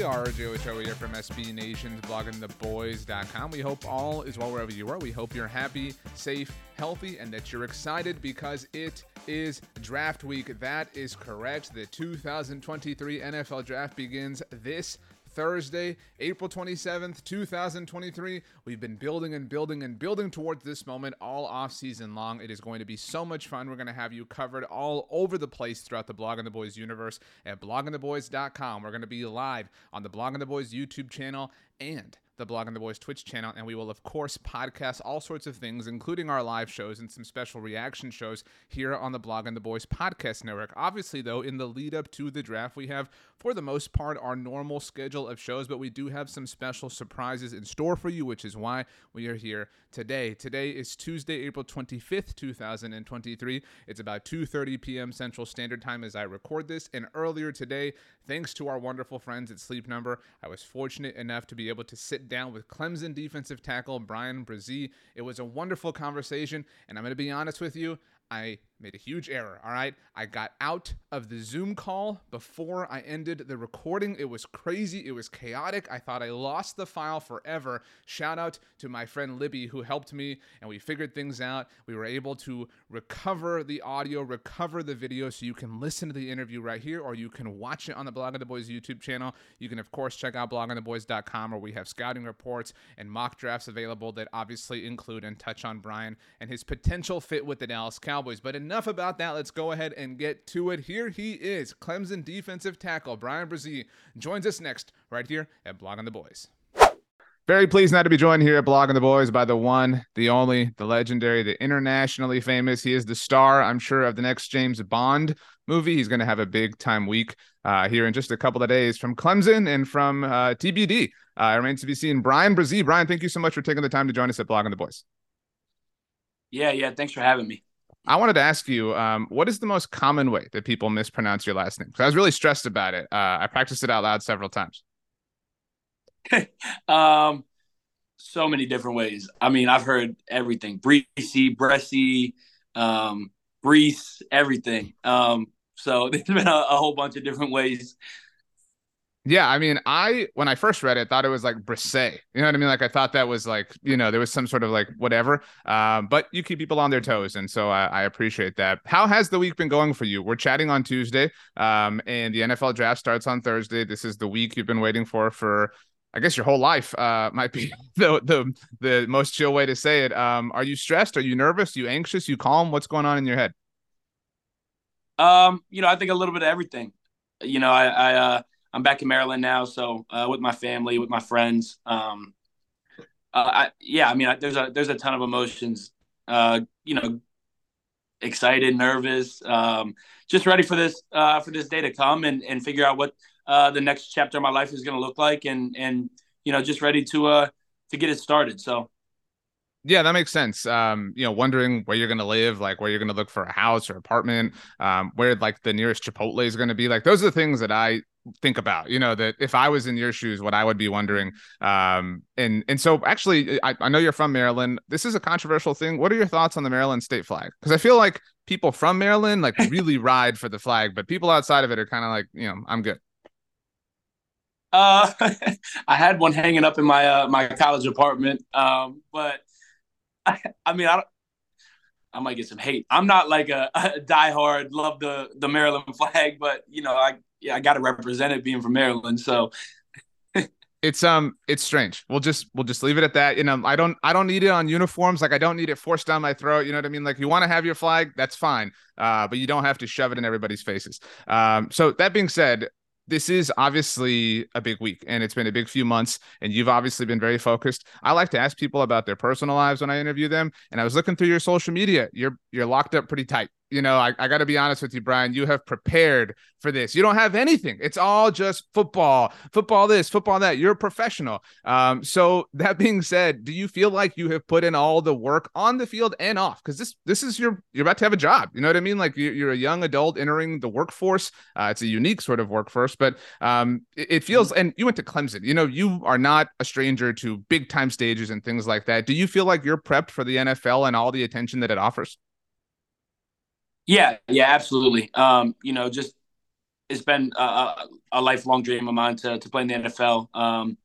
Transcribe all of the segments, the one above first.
RJ Ochoa here from SB Nation's bloggingtheboys.com. We hope all is well wherever you are. We hope you're happy, safe, healthy, and that you're excited because it is draft week. That is correct. The 2023 NFL draft begins this Thursday, April 27th, 2023. We've been building and building and building towards this moment all off season long. It is going to be so much fun. We're going to have you covered all over the place throughout the Blogging the Boys universe at bloggingtheboys.com. We're going to be live on the Blogging the Boys YouTube channel and the Blogging the Boys Twitch channel, and we will, of course, podcast all sorts of things, including our live shows and some special reaction shows here on the Blogging the Boys podcast network. Obviously, though, in the lead up to the draft, we have, for the most part, our normal schedule of shows, but we do have some special surprises in store for you, which is why we are here today. Today is Tuesday, April 25th, 2023. It's about 2:30 p.m. Central Standard Time as I record this, and earlier today, thanks to our wonderful friends at Sleep Number, I was fortunate enough to be able to sit down with Clemson defensive tackle Bryan Bresee. It was a wonderful conversation, and I'm going to be honest with you. I made a huge error. All right. I got out of the Zoom call before I ended the recording. It was crazy. It was chaotic. I thought I lost the file forever. Shout out to my friend Libby who helped me and we figured things out. We were able to recover the audio, recover the video so you can listen to the interview right here or you can watch it on the Blogging the Boys YouTube channel. You can, of course, check out bloggingtheboys.com where we have scouting reports and mock drafts available that obviously include and touch on Bryan and his potential fit with the Dallas Cowboys. But enough enough about that. Let's go ahead and get to it. Here he is, Clemson defensive tackle Bryan Bresee joins us next right here at Blogging the Boys. Very pleased now to be joined here at Blogging the Boys by the one, the only, the legendary, the internationally famous. He is the star, I'm sure, of the next James Bond movie. He's going to have a big time week uh, here in just a couple of days from Clemson and from uh, TBD. Uh, remains to be seen. Bryan Bresee. Bryan, thank you so much for taking the time to join us at Blogging the Boys. Yeah, yeah. Thanks for having me. I wanted to ask you, um, what is the most common way that people mispronounce your last name? Because I was really stressed about it. Uh, I practiced it out loud several times. um, so many different ways. I mean, I've heard everything: Breesy, Bressy, um, Brees, everything. Um, so there's been a, a whole bunch of different ways yeah, I mean, I when I first read it, thought it was like Brisset. You know what I mean? Like I thought that was like you know there was some sort of like whatever. Um, but you keep people on their toes, and so I, I, appreciate that. How has the week been going for you? We're chatting on Tuesday, um, and the NFL draft starts on Thursday. This is the week you've been waiting for for. I guess your whole life uh, might be the, the the most chill way to say it. Um, are you stressed? Are you nervous? Are you anxious? You calm? What's going on in your head? Um, you know, I think a little bit of everything. You know, I, I uh, I'm back in Maryland now, so uh, with my family, with my friends. Um, uh, I, yeah, I mean, I, there's a there's a ton of emotions. Uh, you know, excited, nervous, um, just ready for this uh, for this day to come and and figure out what uh, the next chapter of my life is going to look like, and and you know, just ready to uh to get it started. So. Yeah, that makes sense. Um, you know, wondering where you're going to live, like where you're going to look for a house or apartment, um, where like the nearest Chipotle is going to be. Like those are the things that I think about you know that if i was in your shoes what i would be wondering um and and so actually I, I know you're from maryland this is a controversial thing what are your thoughts on the maryland state flag because i feel like people from maryland like really ride for the flag but people outside of it are kind of like you know i'm good Uh, I had one hanging up in my uh, my college apartment, um, but I, I mean, I, I might get some hate. I'm not like a, a diehard love the the Maryland flag, but you know, I yeah, I got to represent it being from Maryland. So it's um it's strange. We'll just we'll just leave it at that. You know, I don't I don't need it on uniforms. Like I don't need it forced down my throat. You know what I mean? Like you want to have your flag, that's fine. Uh, but you don't have to shove it in everybody's faces. Um, so that being said, this is obviously a big week and it's been a big few months and you've obviously been very focused. I like to ask people about their personal lives when I interview them and I was looking through your social media. You're you're locked up pretty tight you know, I, I got to be honest with you, Bryan. You have prepared for this. You don't have anything. It's all just football, football this, football that. You're a professional. Um, so that being said, do you feel like you have put in all the work on the field and off? Because this this is your you're about to have a job. You know what I mean? Like you're, you're a young adult entering the workforce. Uh, it's a unique sort of workforce, but um, it, it feels. And you went to Clemson. You know, you are not a stranger to big time stages and things like that. Do you feel like you're prepped for the NFL and all the attention that it offers? Yeah, yeah, absolutely. Um, you know, just it's been a, a, lifelong dream of mine to to play in the NFL. Um,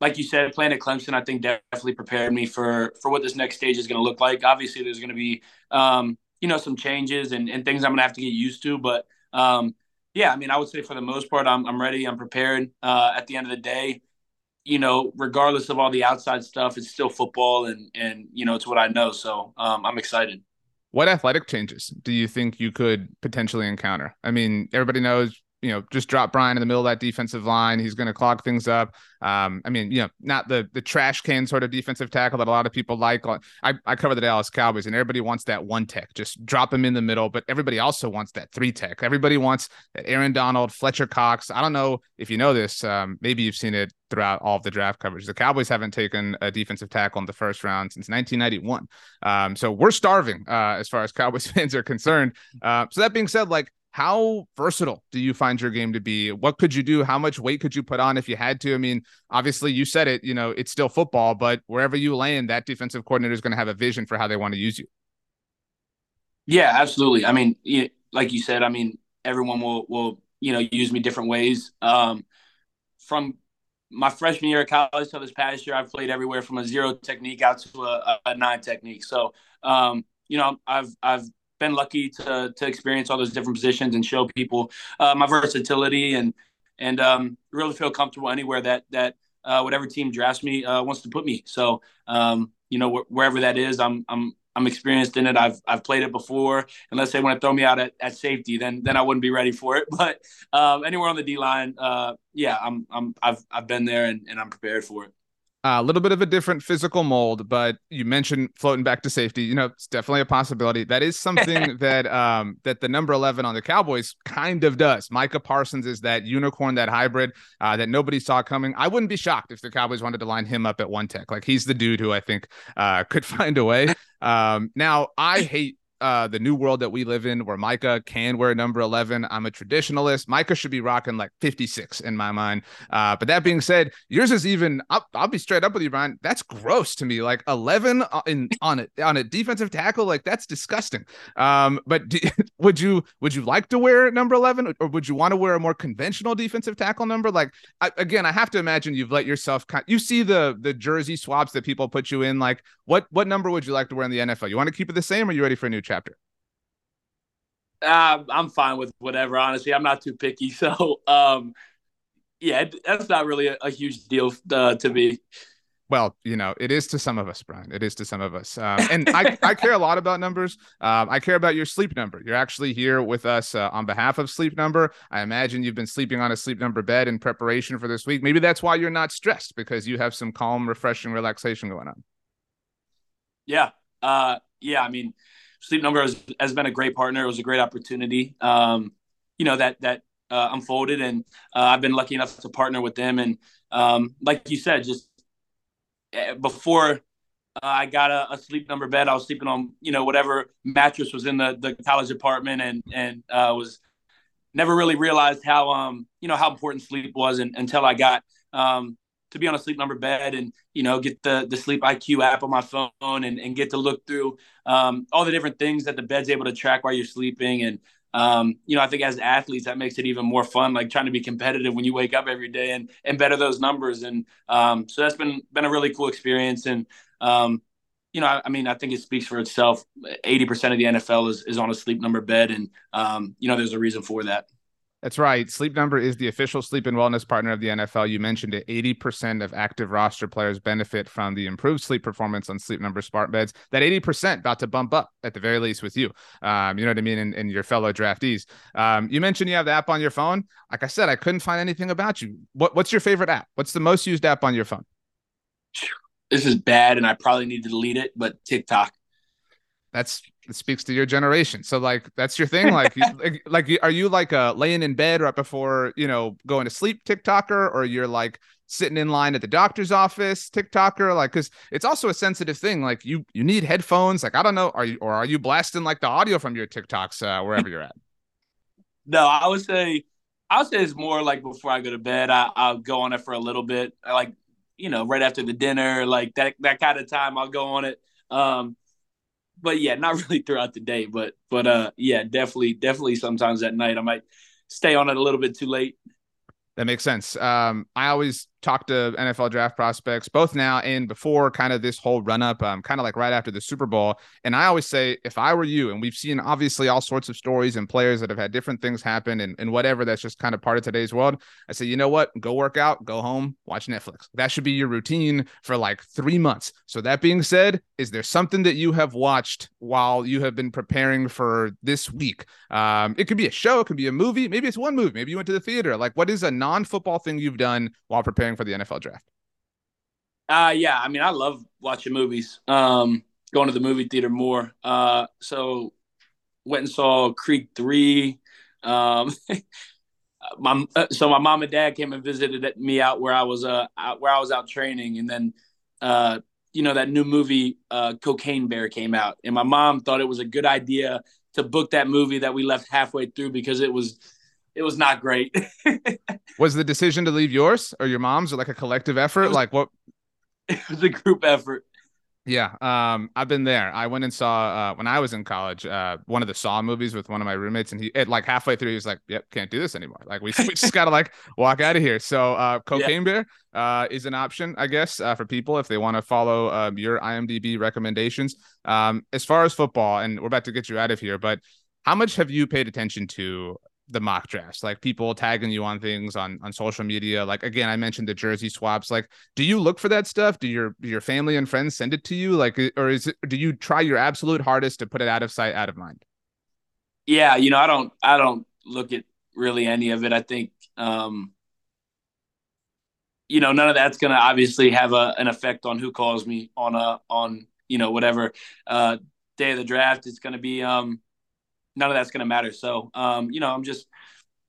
like you said, playing at Clemson, I think definitely prepared me for for what this next stage is going to look like. Obviously, there's going to be um, you know some changes and, and things I'm going to have to get used to, but um, yeah, I mean, I would say for the most part, I'm I'm ready, I'm prepared. Uh, at the end of the day, you know, regardless of all the outside stuff, it's still football, and and you know, it's what I know. So um, I'm excited. What athletic changes do you think you could potentially encounter? I mean, everybody knows you know, just drop Bryan in the middle of that defensive line. He's going to clog things up. Um, I mean, you know, not the the trash can sort of defensive tackle that a lot of people like. I, I cover the Dallas Cowboys, and everybody wants that one tech, just drop him in the middle. But everybody also wants that three tech. Everybody wants that Aaron Donald, Fletcher Cox. I don't know if you know this. Um, maybe you've seen it throughout all of the draft coverage. The Cowboys haven't taken a defensive tackle in the first round since 1991. Um, so we're starving uh, as far as Cowboys fans are concerned. Uh, so that being said, like how versatile do you find your game to be? What could you do? How much weight could you put on if you had to? I mean, obviously you said it, you know, it's still football, but wherever you land, that defensive coordinator is going to have a vision for how they want to use you. Yeah, absolutely. I mean, like you said, I mean, everyone will will you know use me different ways. Um, from my freshman year of college to this past year, I've played everywhere from a zero technique out to a, a nine technique. So, um, you know, I've I've been lucky to to experience all those different positions and show people uh, my versatility and and um, really feel comfortable anywhere that that uh, whatever team drafts me uh, wants to put me. So um, you know wh- wherever that is, I'm I'm I'm experienced in it. I've I've played it before. Unless they want to throw me out at, at safety, then then I wouldn't be ready for it. But um, anywhere on the D line, uh, yeah, I'm I'm I've I've been there and, and I'm prepared for it. A little bit of a different physical mold, but you mentioned floating back to safety. You know, it's definitely a possibility. That is something that um that the number eleven on the Cowboys kind of does. Micah Parsons is that unicorn, that hybrid uh, that nobody saw coming. I wouldn't be shocked if the Cowboys wanted to line him up at one tech. Like he's the dude who I think uh, could find a way. Um, now I hate uh, the new world that we live in where Micah can wear number 11. I'm a traditionalist. Micah should be rocking like 56 in my mind. Uh, but that being said, yours is even, I'll, I'll, be straight up with you, Bryan. That's gross to me. Like 11 in, on it, on a defensive tackle. Like that's disgusting. Um, but do, would you, would you like to wear number 11 or would you want to wear a more conventional defensive tackle number? Like, I, again, I have to imagine you've let yourself, you see the, the jersey swaps that people put you in. Like what, what number would you like to wear in the NFL? You want to keep it the same or are you ready for a new chapter? Uh, I'm fine with whatever. Honestly, I'm not too picky. So, um, yeah, that's not really a, a huge deal uh, to me. Well, you know, it is to some of us, Bryan. It is to some of us. Um, and I, I care a lot about numbers. Um, I care about your sleep number. You're actually here with us uh, on behalf of Sleep Number. I imagine you've been sleeping on a Sleep Number bed in preparation for this week. Maybe that's why you're not stressed because you have some calm, refreshing relaxation going on. Yeah. Uh, yeah. I mean, Sleep Number has, has been a great partner. It was a great opportunity, um, you know, that that uh, unfolded, and uh, I've been lucky enough to partner with them. And um, like you said, just eh, before uh, I got a, a, Sleep Number bed, I was sleeping on you know whatever mattress was in the the college apartment, and and uh, was never really realized how um you know how important sleep was and, until I got um to be on a sleep number bed and you know get the the sleep IQ app on my phone and, and get to look through um, all the different things that the bed's able to track while you're sleeping and um, you know, I think as athletes, that makes it even more fun, like trying to be competitive when you wake up every day and, and better those numbers. And um, so that's been, been a really cool experience. And, um, you know, I, I, mean, I think it speaks for itself. 80% of the NFL is, is on a sleep number bed. And, um, you know, there's a reason for that. That's right. Sleep Number is the official sleep and wellness partner of the NFL. You mentioned it. 80% of active roster players benefit from the improved sleep performance on Sleep Number smart beds. That 80% about to bump up at the very least with you. Um, you know what I mean? And, and your fellow draftees. Um, you mentioned you have the app on your phone. Like I said, I couldn't find anything about you. What, what's your favorite app? What's the most used app on your phone? This is bad and I probably need to delete it, but TikTok that's it speaks to your generation. So like that's your thing. Like like, like are you like uh laying in bed right before you know going to sleep TikToker, or you're like sitting in line at the doctor's office TikToker? Like because it's also a sensitive thing. Like you you need headphones. Like I don't know, are you or are you blasting like the audio from your TikToks uh, wherever you're at? no, I would say I would say it's more like before I go to bed. I, I'll go on it for a little bit, like you know, right after the dinner, like that that kind of time. I'll go on it. Um, but yeah, not really throughout the day, but but uh yeah, definitely definitely sometimes at night I might stay on it a little bit too late. That makes sense. Um, I always talk to NFL draft prospects, both now and before kind of this whole run up, um, kind of like right after the Super Bowl. And I always say, if I were you, and we've seen obviously all sorts of stories and players that have had different things happen and, and whatever, that's just kind of part of today's world. I say, you know what? Go work out, go home, watch Netflix. That should be your routine for like three months. So, that being said, is there something that you have watched while you have been preparing for this week? Um, it could be a show, it could be a movie, maybe it's one movie, maybe you went to the theater. Like, what is a non football thing you've done while preparing? For the NFL draft? Uh yeah, I mean I love watching movies. Um going to the movie theater more. Uh so went and saw Creed 3. Um my so my mom and dad came and visited me out where I was uh where I was out training and then uh you know that new movie uh Cocaine Bear came out and my mom thought it was a good idea to book that movie that we left halfway through because it was it was not great. was the decision to leave yours or your mom's or like a collective effort? Was, like what? It was a group effort. Yeah, um, I've been there. I went and saw uh, when I was in college uh, one of the Saw movies with one of my roommates, and he it, like halfway through he was like, "Yep, can't do this anymore. Like we, we just gotta like walk out of here." So, uh, Cocaine yeah. Bear uh, is an option, I guess, uh, for people if they want to follow um, your IMDb recommendations. Um, as far as football, and we're about to get you out of here, but how much have you paid attention to the mock drafts like people tagging you on things on on social media. Like again i mentioned the jersey swaps. Like do you look for that stuff? Do your your family and friends send it to you? Like or is it do you try your absolute hardest to put it out of sight out of mind? Yeah you know i don't i don't look at really any of it. I think um you know none of that's going to obviously have a, an effect on who calls me on a on you know whatever uh day of the draft. It's going to be um none of that's going to matter. So, um, you know, I'm just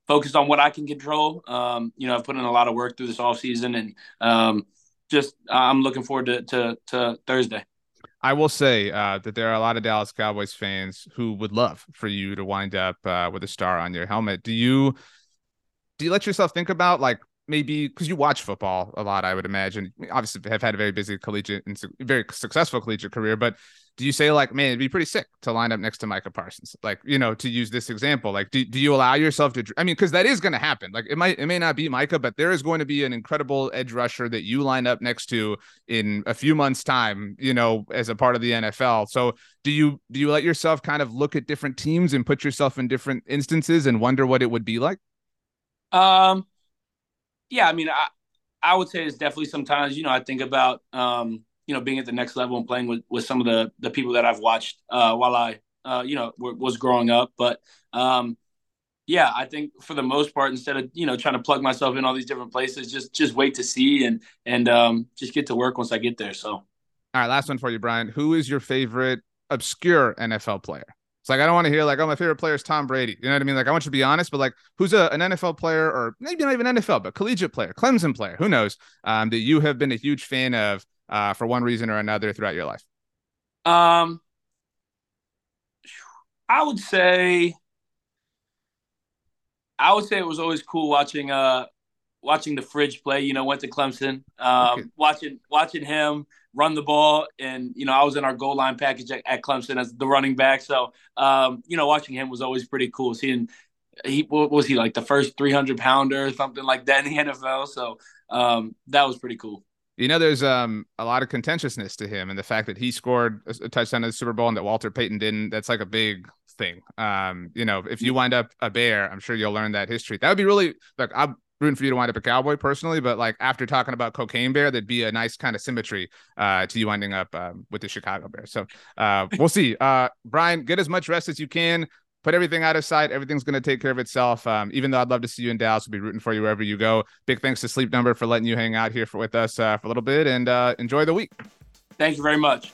focused on what I can control. Um, you know, I've put in a lot of work through this off season, and um, just I'm looking forward to, to, to Thursday. I will say uh, that there are a lot of Dallas Cowboys fans who would love for you to wind up uh, with a star on your helmet. Do you do you let yourself think about like maybe because you watch football a lot, I would imagine. Obviously, have had a very busy collegiate and very successful collegiate career, but do you say like, man, it'd be pretty sick to line up next to Micah Parsons? Like, you know, to use this example, like, do, do you allow yourself to? I mean, because that is going to happen. Like, it might, it may not be Micah, but there is going to be an incredible edge rusher that you line up next to in a few months' time. You know, as a part of the NFL. So, do you do you let yourself kind of look at different teams and put yourself in different instances and wonder what it would be like? Um, yeah, I mean, I I would say it's definitely sometimes. You know, I think about um you know being at the next level and playing with, with some of the the people that I've watched uh, while I uh, you know w- was growing up. But um, yeah, I think for the most part, instead of you know trying to plug myself in all these different places, just just wait to see and and um, just get to work once I get there. So, all right, last one for you, Bryan. Who is your favorite obscure NFL player? It's like I don't want to hear like, oh, my favorite player is Tom Brady. You know what I mean? Like I want you to be honest, but like who's a, an NFL player or maybe not even NFL, but collegiate player, Clemson player, who knows, um, that you have been a huge fan of uh, for one reason or another throughout your life? Um, I would say, I would say it was always cool watching uh watching the fridge play. You know, went to Clemson, um, okay. watching watching him run the ball. And, you know, I was in our goal line package at, at Clemson as the running back. So, um, you know, watching him was always pretty cool. Seeing he what was he like the first 300 pounder or something like that in the NFL. So um, that was pretty cool. You know, there's um, a lot of contentiousness to him, and the fact that he scored a touchdown in the Super Bowl and that Walter Payton didn't. That's like a big thing. Um, you know, if you wind up a bear, I'm sure you'll learn that history. That would be really like I'm rooting for you to wind up a cowboy personally, but like after talking about cocaine bear, there'd be a nice kind of symmetry uh, to you winding up um, with the Chicago Bears. So uh, we'll see. Uh, Bryan, get as much rest as you can put everything out of sight. Everything's going to take care of itself. Um, even though I'd love to see you in Dallas, we'll be rooting for you wherever you go. Big thanks to Sleep Number for letting you hang out here for, with us uh, for a little bit and uh, enjoy the week. Thank you very much.